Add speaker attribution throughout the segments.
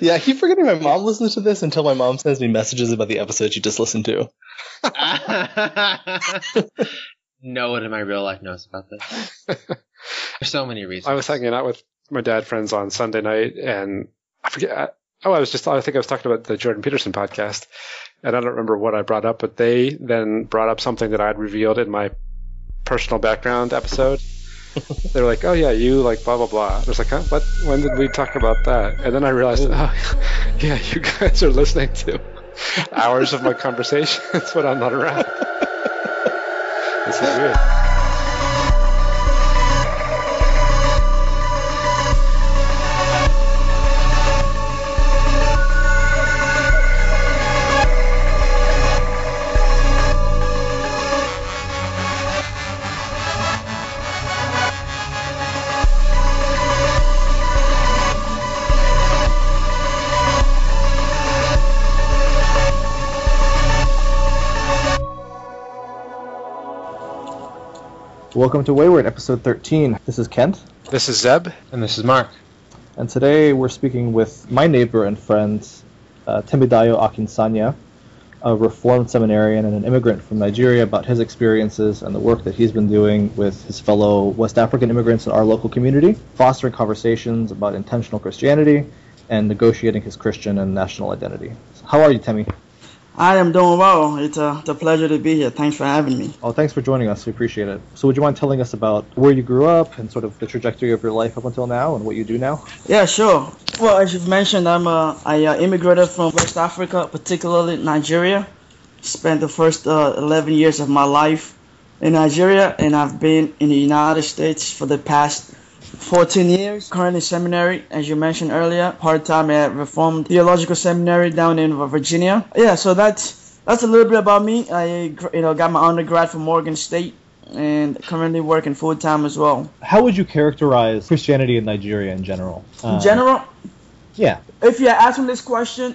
Speaker 1: Yeah, I keep forgetting my mom listens to this until my mom sends me messages about the episode she just listened to.
Speaker 2: no one in my real life knows about this. There's so many reasons.
Speaker 3: I was hanging out with my dad friends on Sunday night, and I forget. Oh, I was just. I think I was talking about the Jordan Peterson podcast, and I don't remember what I brought up, but they then brought up something that I had revealed in my personal background episode. they were like, "Oh yeah, you like blah blah blah." I was like, huh? "What? When did we talk about that?" And then I realized, oh yeah, you guys are listening to hours of my conversations when I'm not around. this is weird.
Speaker 1: Welcome to Wayward, episode 13. This is Kent,
Speaker 3: This is Zeb.
Speaker 2: and this is Mark.
Speaker 1: and today we're speaking with my neighbor and friend, uh, Temidayo Akinsanya, a reformed seminarian and an immigrant from Nigeria, about his experiences and the work that he's been doing with his fellow West African immigrants in our local community, fostering conversations about intentional Christianity and negotiating his Christian and national identity. So how are you, Temi?
Speaker 4: I am doing well. It's a, it's a pleasure to be here. Thanks for having me.
Speaker 1: Oh, thanks for joining us. We appreciate it. So, would you mind telling us about where you grew up and sort of the trajectory of your life up until now and what you do now?
Speaker 4: Yeah, sure. Well, as you've mentioned, I'm uh, I uh, immigrated from West Africa, particularly Nigeria. Spent the first uh, 11 years of my life in Nigeria, and I've been in the United States for the past 14 years. Currently seminary, as you mentioned earlier, part-time at Reformed Theological Seminary down in Virginia. Yeah, so that's that's a little bit about me. I you know got my undergrad from Morgan State and currently working full time as well.
Speaker 1: How would you characterize Christianity in Nigeria in general? Uh,
Speaker 4: In general,
Speaker 1: Yeah.
Speaker 4: if you asked me this question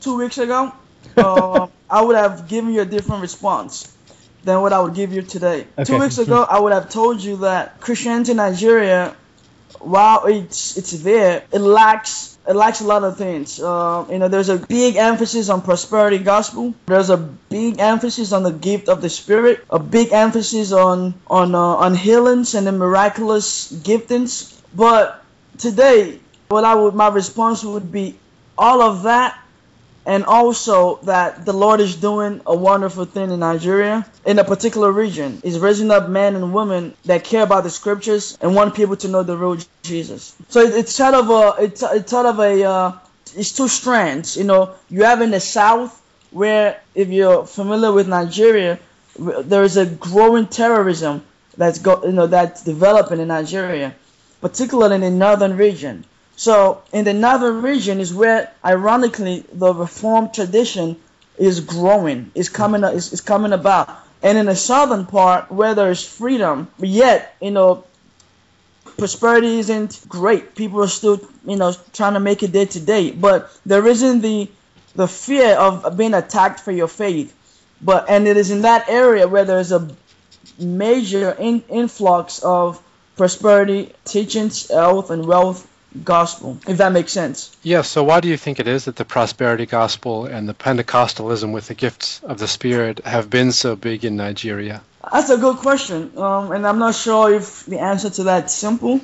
Speaker 4: two weeks ago, uh, I would have given you a different response than what I would give you today. Two weeks ago, I would have told you that Christianity in Nigeria, while it's it's there, it lacks it lacks a lot of things. Uh, you know, there's a big emphasis on prosperity gospel. There's a big emphasis on the gift of the Spirit. A big emphasis on on uh, on healings and the miraculous giftings. But today, what I would my response would be all of that and also that the Lord is doing a wonderful thing in Nigeria, in a particular region. He's raising up men and women that care about the scriptures and want people to know the real Jesus. So it's sort of a, it's, it's sort of a, uh, it's two strands. You know, you have in the south where, if you're familiar with Nigeria, there is a growing terrorism that's go, you know, that's developing in Nigeria, particularly in the northern region. So in the northern region is where, ironically, the Reformed tradition is growing, is coming, is, is coming about. And in the southern part, where there is freedom, but yet you know, prosperity isn't great. People are still, you know, trying to make it day to day. But there isn't the the fear of being attacked for your faith. But and it is in that area where there's a major in, influx of prosperity teachings, health, and wealth gospel. If that makes sense.
Speaker 3: Yeah, so why do you think it is that the prosperity gospel and the Pentecostalism with the gifts of the Spirit have been so big in Nigeria?
Speaker 4: That's a good question, um, and I'm not sure if the answer to that is simple.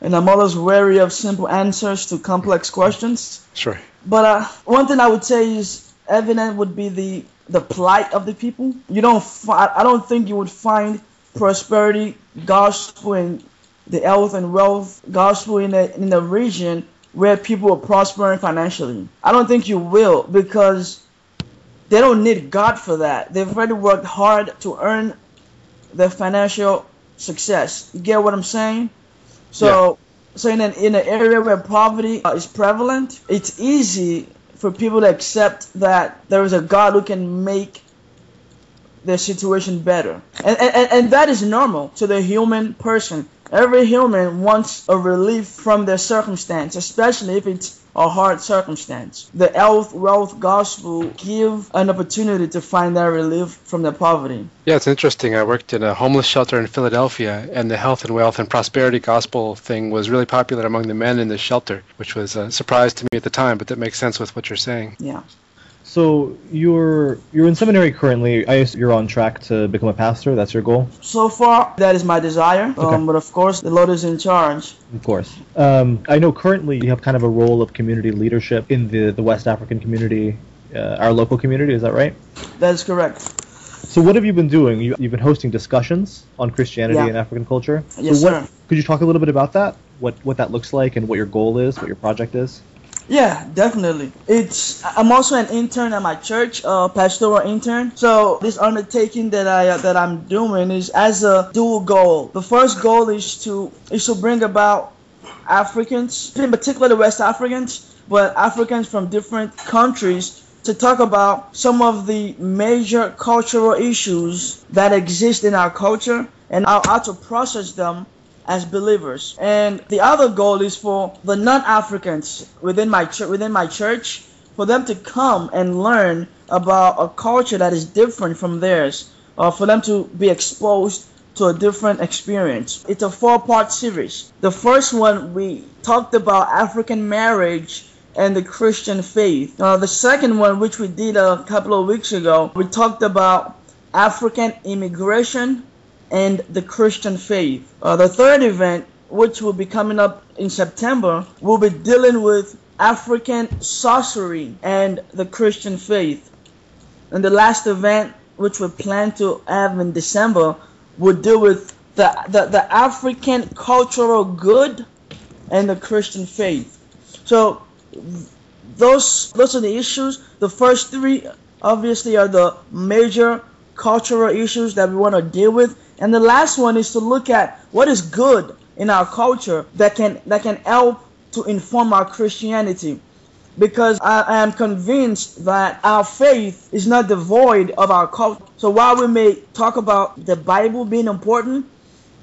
Speaker 4: And I'm always wary of simple answers to complex questions.
Speaker 3: Sure.
Speaker 4: But uh, one thing I would say is evident would be the the plight of the people. You don't. Fi- I don't think you would find prosperity gospel and the health and wealth gospel in a in a region where people are prospering financially. I don't think you will because they don't need God for that. They've already worked hard to earn their financial success. You get what I'm saying? So, so in an in an area where poverty uh, is prevalent, it's easy for people to accept that there is a God who can make their situation better, and and, and that is normal to the human person. Every human wants a relief from their circumstance, especially if it's a hard circumstance. The health wealth gospel give an opportunity to find that relief from their poverty.
Speaker 3: Yeah, it's interesting. I worked in a homeless shelter in Philadelphia, and the health and wealth and prosperity gospel thing was really popular among the men in the shelter, which was a surprise to me at the time, but that makes sense with what you're saying.
Speaker 4: Yeah.
Speaker 1: So you're you're in seminary currently. I you're on track to become a pastor. That's your goal.
Speaker 4: So far, that is my desire.
Speaker 1: Okay.
Speaker 4: Um, but of course, the Lord is in charge.
Speaker 1: Of course. Um, I know currently you have kind of a role of community leadership in the the West African community, uh, our local community. Is that right?
Speaker 4: That is correct.
Speaker 1: So what have you been doing? You, you've been hosting discussions on Christianity
Speaker 4: Yeah.
Speaker 1: and African culture.
Speaker 4: Yes,
Speaker 1: so what,
Speaker 4: sir.
Speaker 1: Could you talk a little bit about that? What what that looks like and what your goal is, what your project is?
Speaker 4: Yeah, definitely. It's I'm also an intern at my church, uh, pastoral intern. So this undertaking that I uh, that I'm doing is as a dual goal. The first goal is to is to bring about Africans, in particular the West Africans, but Africans from different countries to talk about some of the major cultural issues that exist in our culture and how, how to process them as believers. And the other goal is for the non-Africans within my church, within my church, for them to come and learn about a culture that is different from theirs, or for them to be exposed to a different experience. It's a four-part series. The first one we talked about African marriage and the Christian faith. Uh, the second one, which we did a couple of weeks ago, we talked about African immigration and the Christian faith. Uh, the third event, which will be coming up in September, will be dealing with African sorcery and the Christian faith. And the last event, which we plan to have in December, will deal with the, the, the African cultural good and the Christian faith. So those those are the issues. The first three obviously are the major cultural issues that we want to deal with, and the last one is to look at what is good in our culture that can that can help to inform our Christianity. Because I, I am convinced that our faith is not devoid of our culture. So while we may talk about the Bible being important,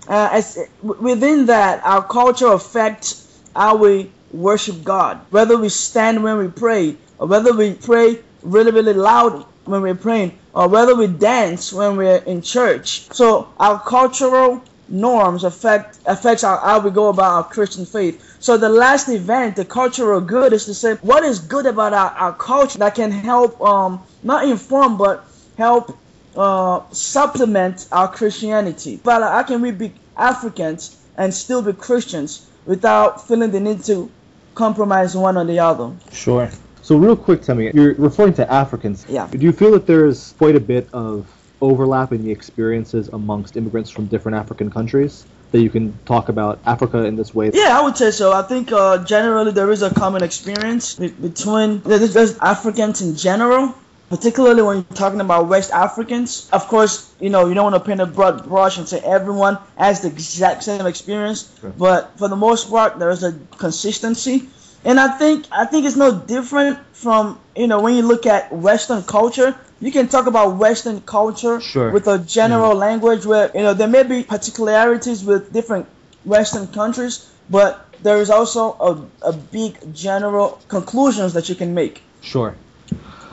Speaker 4: uh, as within that, our culture affects how we worship God. Whether we stand when we pray, or whether we pray really, really loud when we're praying, or whether we dance when we're in church. So our cultural norms affect affects our, how we go about our Christian faith. So the last event, the cultural good, is to say what is good about our, our culture that can help um not inform but help uh, supplement our Christianity. But how can we be Africans and still be Christians without feeling the need to compromise one or the other?
Speaker 1: Sure. So real quick, tell me, you're referring to Africans.
Speaker 4: Yeah.
Speaker 1: Do you feel that there's quite a bit of overlap in the experiences amongst immigrants from different African countries? That you can talk about Africa in this way?
Speaker 4: Yeah, I would say so. I think uh, generally there is a common experience be- between there's, there's Africans in general, particularly when you're talking about West Africans. Of course, you know you don't want to paint a broad brush and say everyone has the exact same experience, but for the most part there is a consistency. And I think I think it's no different from you know when you look at Western culture. You can talk about Western culture
Speaker 1: Sure.
Speaker 4: with a general mm-hmm. language where you know there may be particularities with different Western countries, but there is also a, a big general conclusions that you can make.
Speaker 1: Sure.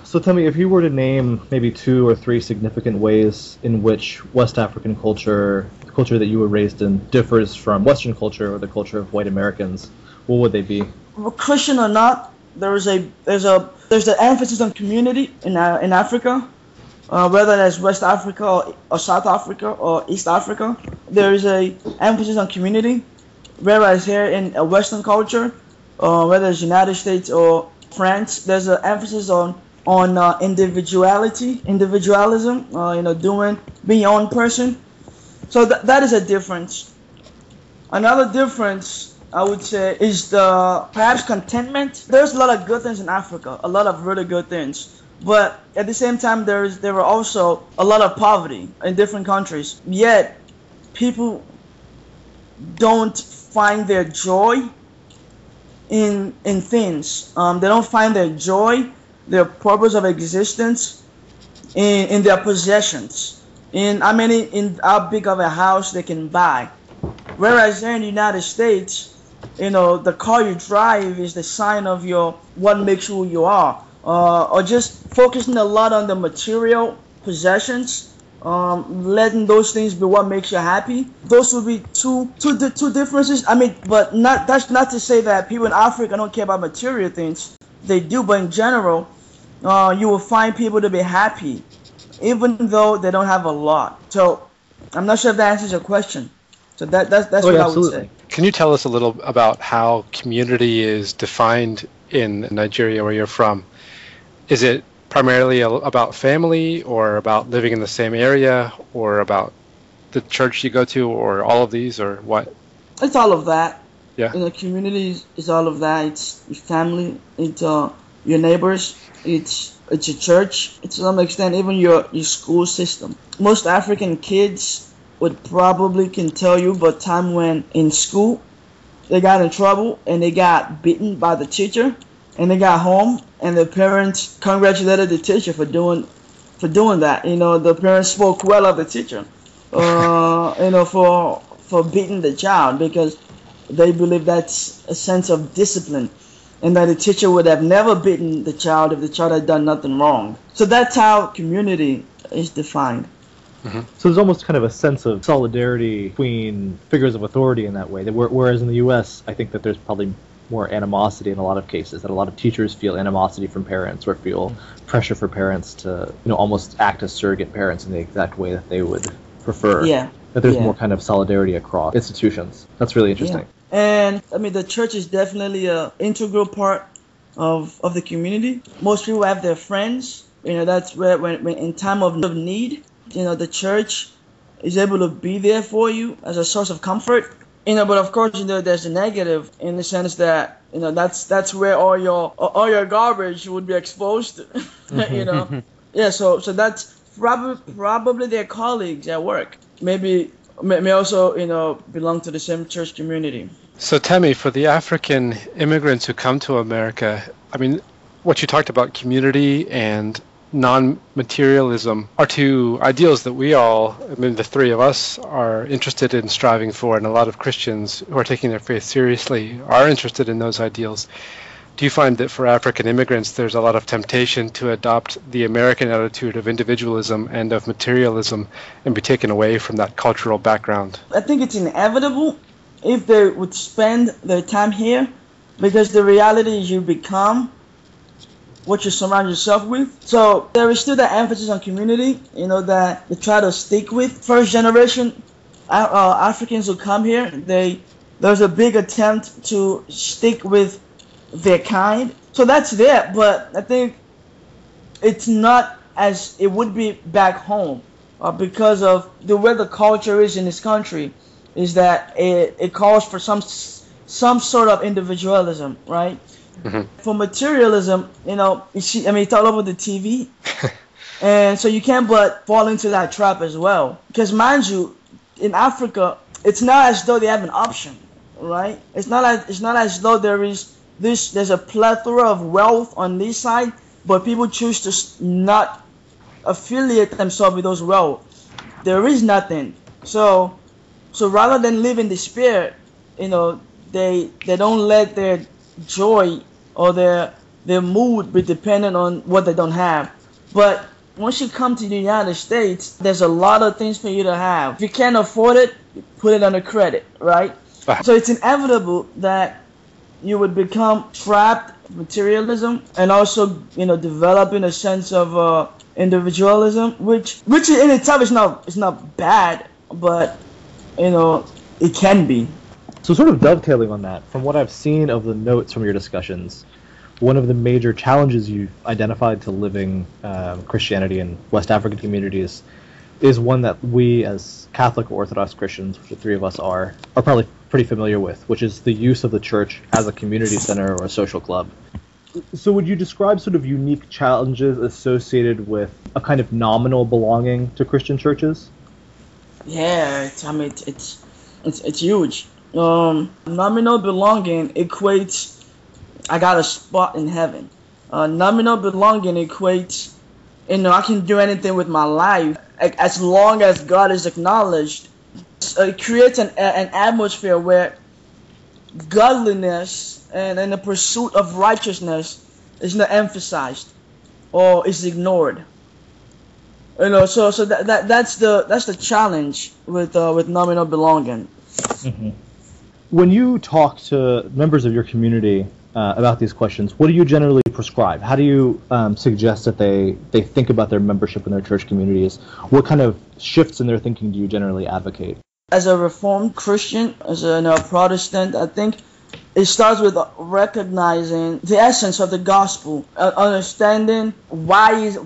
Speaker 1: So tell me, if you were to name maybe two or three significant ways in which West African culture, the culture that you were raised in, differs from Western culture or the culture of white Americans, what would they be?
Speaker 4: Christian or not, there is a there's a there's the emphasis on community in uh, in Africa, uh, whether that's West Africa or, or South Africa or East Africa. There is a emphasis on community, whereas here in a Western culture, uh, whether it's United States or France, there's an emphasis on on uh, individuality, individualism. Uh, you know, doing own person. So th- that is a difference. Another difference I would say is the perhaps contentment. There's a lot of good things in Africa, a lot of really good things. But at the same time there's there are also a lot of poverty in different countries. Yet people don't find their joy in in things. Um, they don't find their joy, their purpose of existence in in their possessions. In how many in how big of a house they can buy. Whereas here in the United States, you know the car you drive is the sign of your what makes who you are, uh, or just focusing a lot on the material possessions, um, letting those things be what makes you happy. Those would be two two di- two differences. I mean, but not that's not to say that people in Africa don't care about material things. They do, but in general, uh, you will find people to be happy, even though they don't have a lot. So I'm not sure if that answers your question. So that that's that's
Speaker 1: Oh,
Speaker 4: what
Speaker 1: yeah,
Speaker 4: I would
Speaker 1: absolutely.
Speaker 4: say.
Speaker 3: Can you tell us a little about how community is defined in Nigeria, where you're from? Is it primarily about family, or about living in the same area, or about the church you go to, or all of these, or what?
Speaker 4: It's all of that.
Speaker 3: Yeah.
Speaker 4: In the community is, is all of that. It's your family. It's uh, your neighbors. It's it's your church. To some extent even your your school system. Most African kids would probably can tell you about time when in school they got in trouble and they got beaten by the teacher and they got home and the parents congratulated the teacher for doing for doing that. You know, the parents spoke well of the teacher. Uh, you know, for for beating the child because they believe that's a sense of discipline and that the teacher would have never beaten the child if the child had done nothing wrong. So that's how community is defined.
Speaker 1: So there's almost kind of a sense of solidarity between figures of authority in that way. That Whereas in the U.S., I think that there's probably more animosity in a lot of cases. That a lot of teachers feel animosity from parents or feel pressure for parents to, you know, almost act as surrogate parents in the exact way that they would prefer.
Speaker 4: Yeah.
Speaker 1: That there's
Speaker 4: yeah.
Speaker 1: more kind of solidarity across institutions. That's really interesting.
Speaker 4: And I mean, the church is definitely a integral part of of the community. Most people have their friends. You know, that's where when, when in time of need, you know, the church is able to be there for you as a source of comfort. You know, but of course, you know, there's a negative in the sense that you know that's that's where all your all your garbage would be exposed. you know, yeah. So so that's probably probably their colleagues at work. Maybe may, may also you know belong to the same church community.
Speaker 3: So, Temi, for the African immigrants who come to America, I mean, what you talked about, community and non-materialism, are two ideals that we all, I mean, the three of us, are interested in striving for, and a lot of Christians who are taking their faith seriously are interested in those ideals. Do you find that for African immigrants, there's a lot of temptation to adopt the American attitude of individualism and of materialism and be taken away from that cultural background?
Speaker 4: I think it's inevitable if they would spend their time here because the reality is you become what you surround yourself with. So there is still that emphasis on community, you know, that they try to stick with. First generation uh, Africans who come here, they there's a big attempt to stick with their kind. So that's there, but I think it's not as it would be back home uh, because of the way the culture is in this country is that it, it calls for some some sort of individualism, right? Mm-hmm. For materialism, you know, you see, I mean, it's all over the TV, and so you can't but fall into that trap as well. Because mind you, in Africa, it's not as though they have an option, right? It's not as it's not as though there is this there's a plethora of wealth on this side, but people choose to not affiliate themselves with those wealth. There is nothing. So so rather than live in despair, you know, they they don't let their joy or their their mood be dependent on what they don't have. But once you come to the United States, there's a lot of things for you to have. If you can't afford it, put it on under credit, right?
Speaker 3: Ah.
Speaker 4: So it's inevitable that you would become trapped materialism and also, you know, developing a sense of uh, individualism, which which in itself is not is not bad, but you know, it can be.
Speaker 1: So, sort of dovetailing on that, from what I've seen of the notes from your discussions, one of the major challenges you've identified to living um, Christianity in West African communities is one that we, as Catholic or Orthodox Christians, which the three of us are, are probably pretty familiar with, which is the use of the church as a community center or a social club. So, would you describe sort of unique challenges associated with a kind of nominal belonging to Christian churches?
Speaker 4: Yeah, it's, I mean, it's, it's it's it's huge. Um, nominal belonging equates. I got a spot in heaven. Uh, nominal belonging equates. You know, I can do anything with my life as long as God is acknowledged. It creates an an atmosphere where godliness and, and the pursuit of righteousness is not emphasized or is ignored. You know, so so that, that that's the that's the challenge with uh, with nominal belonging.
Speaker 1: Mm-hmm. When you talk to members of your community uh, about these questions, what do you generally prescribe? How do you um, suggest that they they think about their membership in their church communities? What kind of shifts in their thinking do you generally advocate?
Speaker 4: As a Reformed Christian, as a Protestant, I think it starts with recognizing the essence of the gospel, uh, understanding why is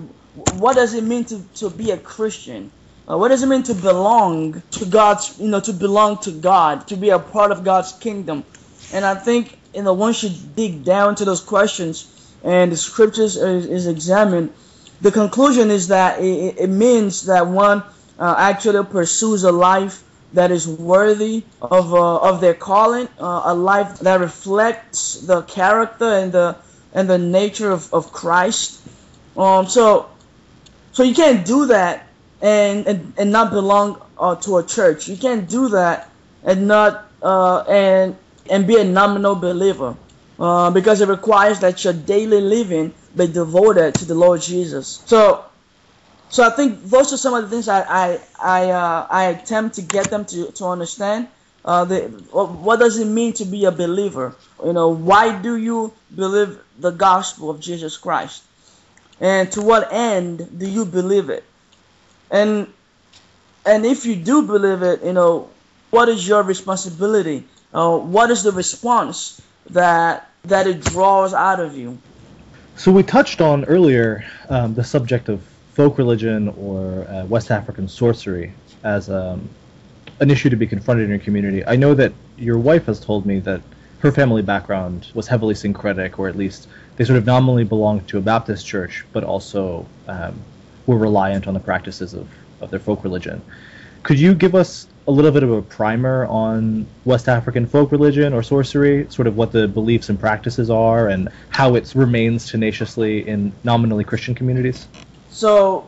Speaker 4: what does it mean to, to be a Christian? Uh, what does it mean to belong to God's, you know, to belong to God, to be a part of God's kingdom? And I think, you know, once you dig down to those questions and the scriptures is, is examined, the conclusion is that it, it means that one uh, actually pursues a life that is worthy of, uh, of their calling, uh, a life that reflects the character and the and the nature of, of Christ. Um, so so you can't do that and and, and not belong uh, to a church. You can't do that and not uh, and and be a nominal believer uh, because it requires that your daily living be devoted to the Lord Jesus. So so I think those are some of the things I I I, uh, I attempt to get them to to understand. Uh, the, what does it mean to be a believer? You know, why do you believe the gospel of Jesus Christ? and to what end do you believe it and and if you do believe it you know what is your responsibility? Uh, what is the response that that it draws out of you?
Speaker 1: So we touched on earlier um, the subject of folk religion or uh, west african sorcery as um, an issue to be confronted in your community. I know that your wife has told me that her family background was heavily syncretic or at least they sort of nominally belonged to a Baptist church, but also um, were reliant on the practices of, of their folk religion. Could you give us a little bit of a primer on West African folk religion or sorcery, sort of what the beliefs and practices are, and how it remains tenaciously in nominally Christian communities?
Speaker 4: So,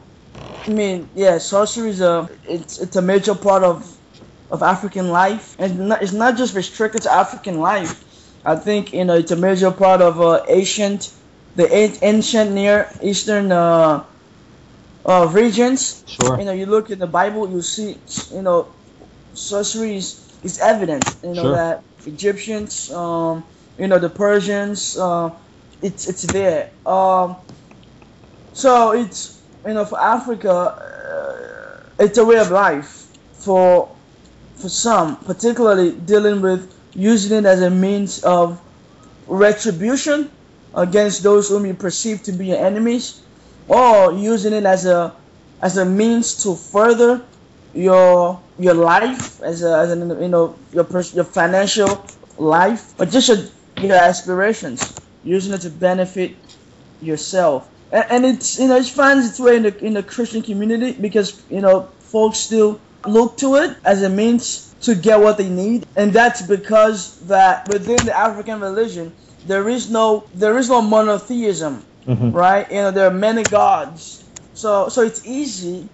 Speaker 4: I mean, yeah, sorcery is a it's it's a major part of of African life, and it's not just restricted to African life. I think you know it's a major part of uh, ancient, the ancient Near Eastern uh, uh, regions.
Speaker 1: Sure.
Speaker 4: You know, you look in the Bible, you see, you know, sorcery is, is evident. You know
Speaker 1: sure.
Speaker 4: that Egyptians, um, you know, the Persians, uh, it's it's there. Um, so it's you know for Africa, uh, it's a way of life for for some, particularly dealing with using it as a means of retribution against those whom you perceive to be your enemies, or using it as a as a means to further your your life as a, as an you know your pers- your financial life, but just your, your aspirations, using it to benefit yourself. And, and it's you know it finds its way in the in the Christian community because you know folks still look to it as a means to get what they need, and that's because that within the African religion there is no there is no monotheism,
Speaker 1: mm-hmm.
Speaker 4: right? You know there are many gods, so so it's easy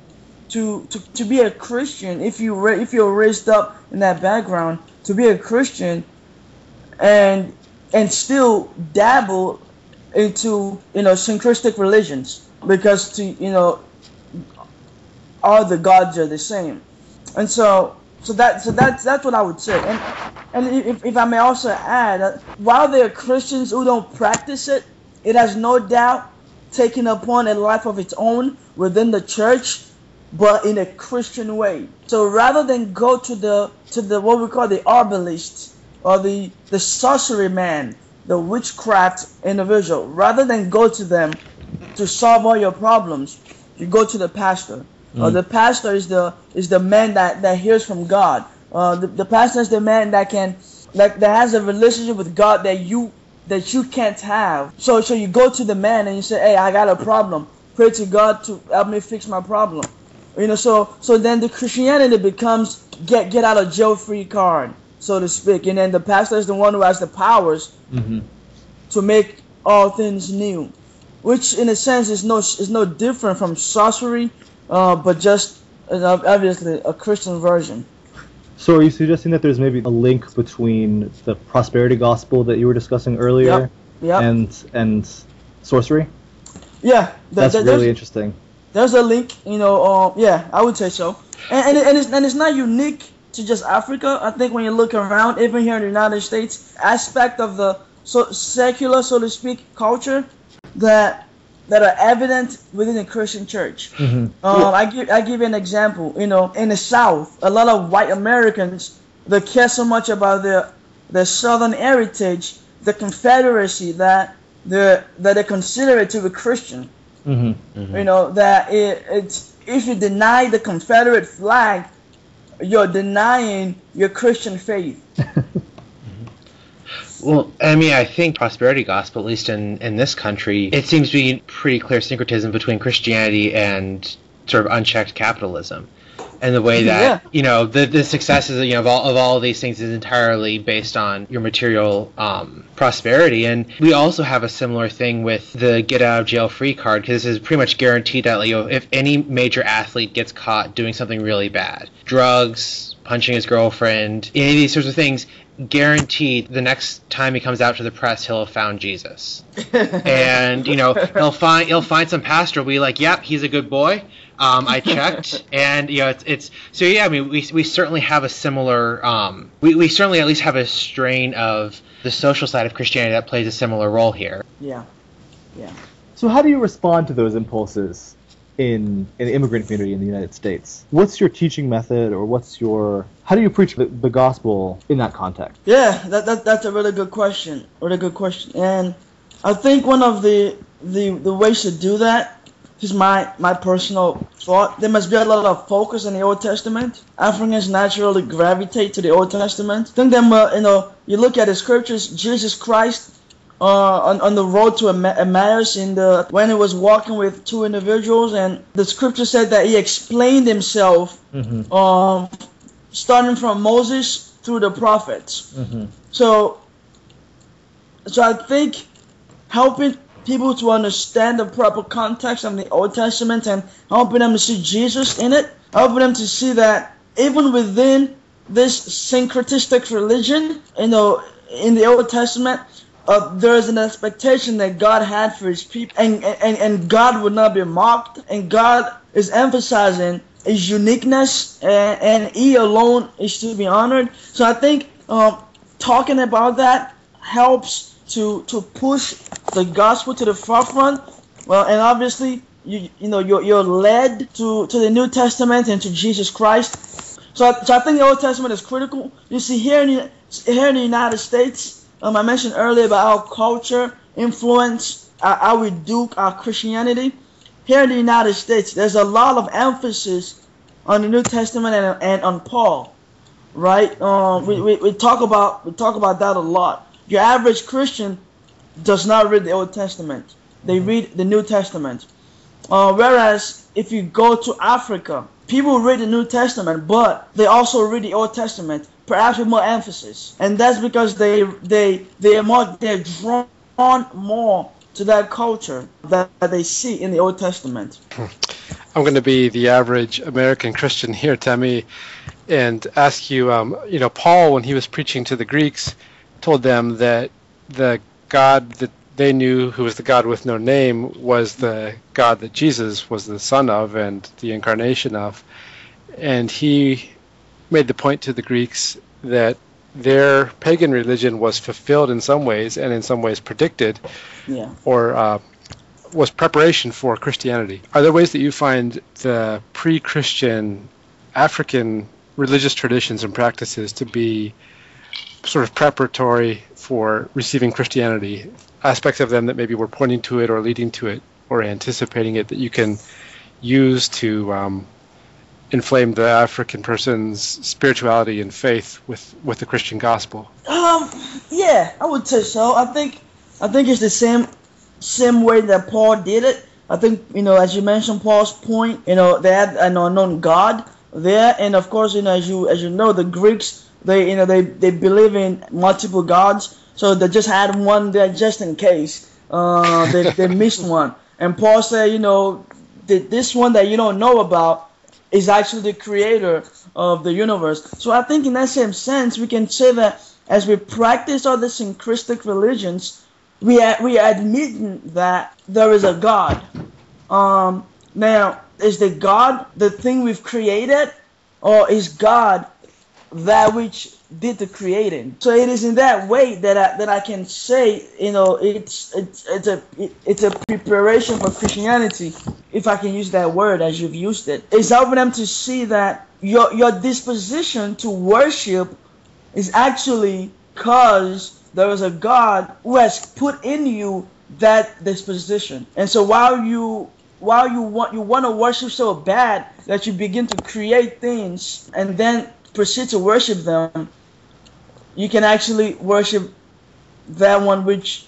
Speaker 4: to to, to be a Christian if you ra- if you're raised up in that background to be a Christian, and and still dabble into you know syncretic religions because to you know all the gods are the same, and so so that so that's that's what I would say. And and if, if I may also add, uh, while there are Christians who don't practice it, it has no doubt taken upon a life of its own within the church, but in a Christian way. So rather than go to the to the what we call the herbalist or the the sorcery man, the witchcraft individual, rather than go to them to solve all your problems, you go to the pastor. Mm. Uh, the pastor is the is the man that, that hears from God. Uh, the, the pastor is the man that can like that has a relationship with God that you that you can't have. So so you go to the man and you say, Hey, I got a problem. Pray to God to help me fix my problem. You know, so so then the Christianity becomes get get out of jail free card, so to speak. And then the pastor is the one who has the powers
Speaker 1: mm-hmm.
Speaker 4: to make all things new. Which in a sense is no is no different from sorcery uh, but just uh, obviously a Christian version.
Speaker 1: So are you suggesting that there's maybe a link between the prosperity gospel that you were discussing earlier
Speaker 4: Yep. Yep.
Speaker 1: and and sorcery?
Speaker 4: yeah. th-
Speaker 1: That's
Speaker 4: th-
Speaker 1: really interesting.
Speaker 4: there's a link. You know. Um. Yeah, I would say so. And and, it- and it's and it's not unique to just Africa. I think when you look around, even here in the United States, aspect of the so secular, so to speak, culture that that are evident within the Christian church.
Speaker 1: hmm
Speaker 4: Um, I give I give you an example. You know, in the South, a lot of white Americans they care so much about their their Southern heritage, the Confederacy that they that they consider it to be Christian.
Speaker 1: hmm
Speaker 4: You know that it, it's if you deny the Confederate flag, you're denying your Christian faith.
Speaker 2: Well, I mean, I think prosperity gospel, at least in, in this country, it seems to be pretty clear syncretism between Christianity and sort of unchecked capitalism. And the way that,
Speaker 4: Yeah.
Speaker 2: you know, the, the successes you know, of, all, of all of these things is entirely based on your material um, prosperity. And we also have a similar thing with the get out of jail free card because this is pretty much guaranteed that, you know, if any major athlete gets caught doing something really bad, drugs, punching his girlfriend, any of these sorts of things, guaranteed the next time he comes out to the press he'll have found Jesus. and you know he'll find he'll find some pastor will be like, "Yep, he's a good boy. Um, I checked." and you know it's, it's so yeah. I mean we, we certainly have a similar um, we we certainly at least have a strain of the social side of Christianity that plays a similar role here.
Speaker 4: yeah, yeah.
Speaker 1: So how do you respond to those impulses in the immigrant community in the United States? What's your teaching method, or what's your how do you preach the, gospel in that context?
Speaker 4: Yeah, that, that that's a really good question. Really good question. And I think one of the the the ways to do that is my my personal thought. There must be a lot of focus in the Old Testament. Africans naturally gravitate to the Old Testament. Them, uh, you know, you look at the scriptures. Jesus Christ uh, on, on the road to Emmaus in the when he was walking with two individuals, and the scripture said that he explained himself
Speaker 1: Mm-hmm.
Speaker 4: um, starting from Moses through the prophets.
Speaker 1: Mm-hmm.
Speaker 4: So, so I think helping people to understand the proper context of the Old Testament and helping them to see Jesus in it, helping them to see that even within this syncretistic religion, you know, in the Old Testament, uh, there is an expectation that God had for His people, and, and and God would not be mocked, and God is emphasizing His uniqueness, and, and He alone is to be honored. So I think um, talking about that helps to to push the gospel to the forefront. Well, and obviously you you know you're you're led to to the New Testament and to Jesus Christ. So I, so I think the Old Testament is critical. You see here in here in the United States, um, I mentioned earlier about how culture influence uh, how we do our Christianity. Here in the United States, there's a lot of emphasis on the New Testament and, and on Paul, right? Um, we, we, we talk about we talk about that a lot. Your average Christian does not read the Old Testament; they read the New Testament. Uh, whereas if you go to Africa, people read the New Testament, but they also read the Old Testament, perhaps with more emphasis, and that's because they they they are more they're drawn more to that culture that, that they see in the Old Testament.
Speaker 3: I'm going to be the average American Christian here, Temi, and ask you, um, you know, Paul, when he was preaching to the Greeks, told them that the God that they knew, who was the God with no name, was the God that Jesus was the Son of and the incarnation of. And he made the point to the Greeks that their pagan religion was fulfilled in some ways and in some ways predicted
Speaker 4: Yeah.
Speaker 3: or uh, was preparation for Christianity. Are there ways that you find the pre-Christian African religious traditions and practices to be sort of preparatory for receiving Christianity? Aspects of them that maybe were pointing to it or leading to it or anticipating it that you can use to um, inflame the African person's spirituality and faith with, with the Christian gospel?
Speaker 4: Um, yeah, I would say so. I think, I think it's the same, same way that Paul did it. I think you know, as you mentioned, Paul's point. You know, they had an unknown God there, and of course, you know, as you as you know, the Greeks, they you know, they they believe in multiple gods, so they just had one there just in case. Uh, they they missed one, and Paul said, you know, that this one that you don't know about, is actually the creator of the universe. So I think in that same sense, we can say that as we practice all the syncretic religions, we are, we are admitting that there is a God. Um, now, is the God the thing we've created, or is God that which did the creating? So it is in that way that I, that I can say, you know, it's it's it's a it's a preparation for Christianity, if I can use that word as you've used it. It's helping them to see that your your disposition to worship is actually because there is a God who has put in you that disposition. And so while you while you want you want to worship so bad that you begin to create things and then proceed to worship them, you can actually worship that one which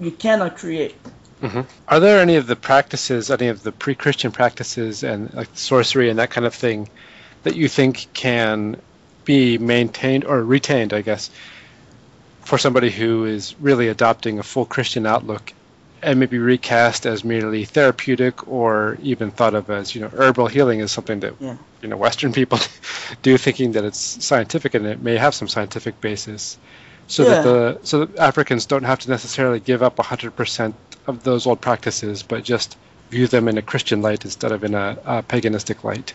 Speaker 4: you cannot create.
Speaker 3: Mm-hmm. Are there any of the practices, any of the pre-Christian practices and like sorcery and that kind of thing, that you think can be maintained or retained, I guess, for somebody who is really adopting a full Christian outlook and maybe recast as merely therapeutic or even thought of as you know herbal healing is something that yeah. you know Western people do, thinking that it's scientific and it may have some scientific basis, so yeah. that the so that Africans don't have to necessarily give up 100% of those old practices, but just view them in a Christian light instead of in a, a paganistic light.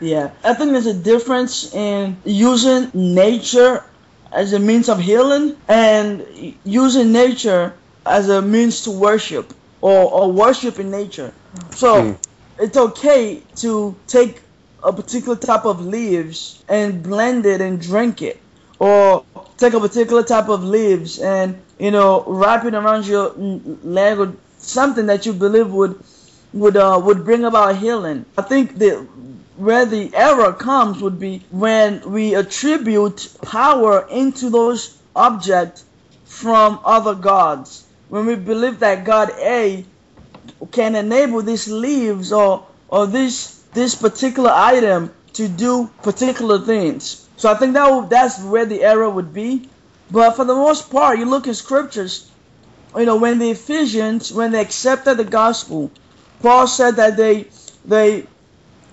Speaker 4: Yeah, I think there's a difference in using nature as a means of healing and using nature as a means to worship or, or worship in nature. So mm. it's okay to take a particular type of leaves and blend it and drink it, or take a particular type of leaves and you know wrap it around your leg or something that you believe would would uh, would bring about healing. I think that where the error comes would be when we attribute power into those objects from other gods when we believe that God A can enable these leaves or or this this particular item to do particular things. So I think that that's where the error would be. But for the most part, you look in scriptures, you know, when the Ephesians, when they accepted the gospel, Paul said that they they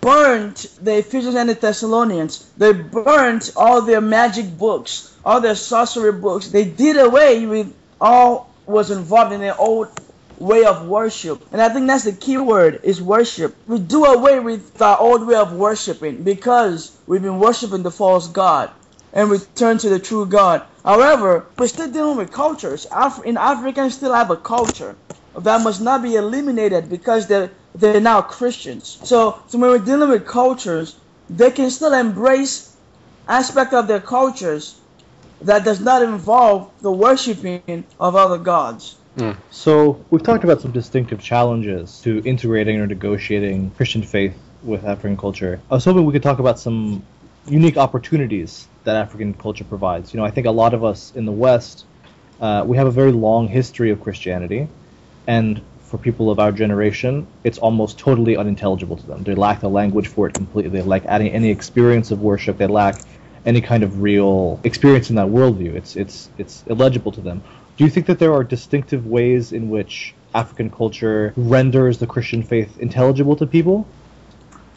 Speaker 4: burned the Ephesians and the Thessalonians. They burned all their magic books, all their sorcery books. They did away with all was involved in their old way of worship. And I think that's the key word is worship. We do away with our old way of worshiping because we've been worshiping the false God and we return to the true God. However, we're still dealing with cultures. Af- in Africans still have a culture that must not be eliminated because they're they're now Christians. So, so when we're dealing with cultures, they can still embrace aspect of their cultures that does not involve the worshiping of other gods.
Speaker 1: Mm. So we've talked about some distinctive challenges to integrating or negotiating Christian faith with African culture. I was hoping we could talk about some unique opportunities that African culture provides. You know, I think a lot of us in the West, uh, we have a very long history of Christianity, and for people of our generation, it's almost totally unintelligible to them. They lack the language for it completely. They lack any, any experience of worship. They lack any kind of real experience in that worldview. It's it's it's illegible to them. Do you think that there are distinctive ways in which African culture renders the Christian faith intelligible to people?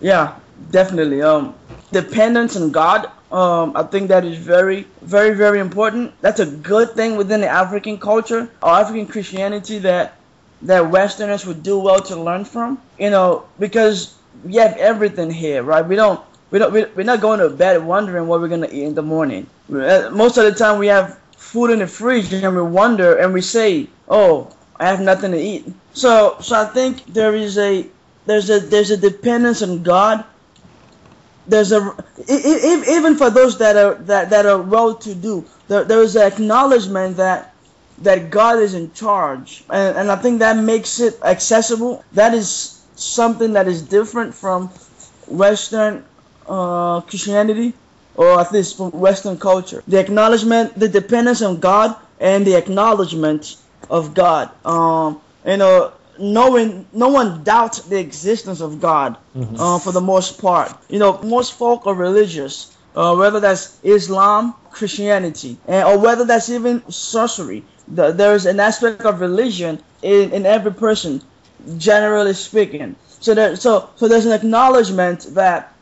Speaker 4: Yeah, definitely. Um, dependence on God. Um, I think that is very, very, very important. That's a good thing within the African culture or African Christianity that that Westerners would do well to learn from. You know, because we have everything here, right? We don't we don't we're not going to bed wondering what we're gonna eat in the morning. Uh, most of the time we have food in the fridge and we wonder and we say, "Oh, I have nothing to eat." So so I think there is a there's a there's a dependence on God. There's a even for those that are that that are well to do, there, there is an acknowledgement that that God is in charge, and, and I think that makes it accessible. That is something that is different from Western uh, Christianity, or at least from Western culture. The acknowledgement, the dependence on God, and the acknowledgement of God. Um, you know, knowing no one doubts the existence of God mm-hmm. uh, for the most part. You know, most folk are religious, uh, whether that's Islam, Christianity, and, or whether that's even sorcery. The, there's an aspect of religion in, in every person, generally speaking. So there, so so there's an acknowledgement that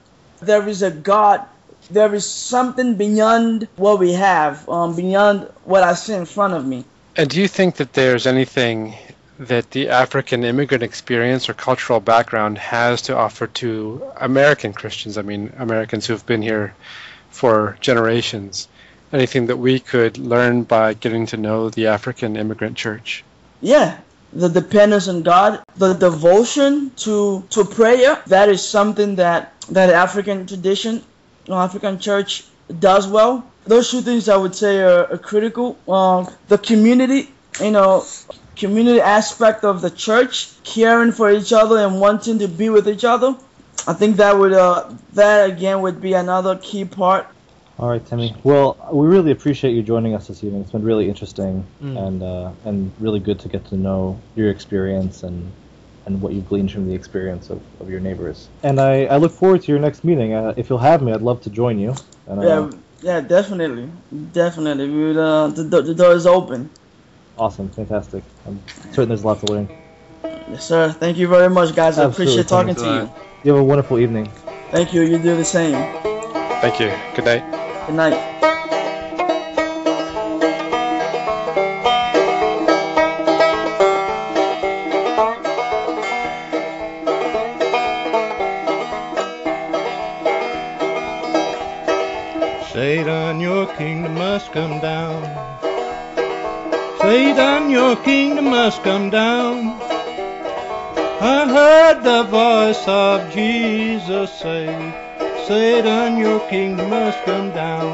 Speaker 4: there is a God. There is something beyond what we have, um, beyond what I see in front of me.
Speaker 3: And do you think that there's anything that the African immigrant experience or cultural background has to offer to American Christians? I mean, Americans who have been here for generations. Anything that we could learn by getting to know the African immigrant church?
Speaker 4: Yeah, the dependence on God, the devotion to to prayer. That is something that that African tradition, African church does well. Those two things I would say are, are critical. Uh, the community, you know, community aspect of the church, caring for each other and wanting to be with each other. I think that would uh, that again would be another key part.
Speaker 1: All right, Temi. Well, we really appreciate you joining us this evening. It's been really interesting
Speaker 2: Mm.
Speaker 1: and uh, and really good to get to know your experience and and what you've gleaned from the experience of, of your neighbors. And I, I look forward to your next meeting. Uh, if you'll have me, I'd love to join you. And, uh,
Speaker 4: Yeah, yeah, definitely, definitely. We would, uh, the, the door is open.
Speaker 1: Awesome, fantastic. I'm certain there's a lot to learn.
Speaker 4: Yes, sir. Thank you very much, guys. I
Speaker 1: Absolutely.
Speaker 4: appreciate talking
Speaker 1: Thanks
Speaker 4: to you.
Speaker 1: You have a wonderful evening.
Speaker 4: Thank you. You do the same.
Speaker 3: Thank you. Good night.
Speaker 4: Good night.
Speaker 5: Satan, your kingdom must come down. Satan, your kingdom must come down. I heard the voice of Jesus say, Satan, kingdom must come down.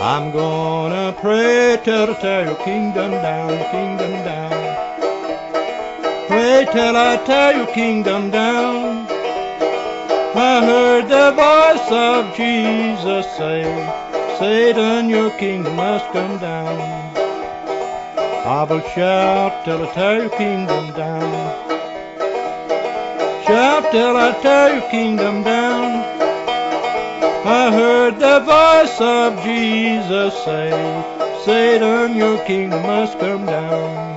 Speaker 5: I'm gonna pray till I tear your kingdom down, your kingdom down. Pray till I tear your kingdom down. I heard the voice of Jesus say, Satan, your kingdom must come down. I will shout till I tear your kingdom down. Shout till I tear your kingdom down. I heard the voice of Jesus say, Satan, your kingdom must come down.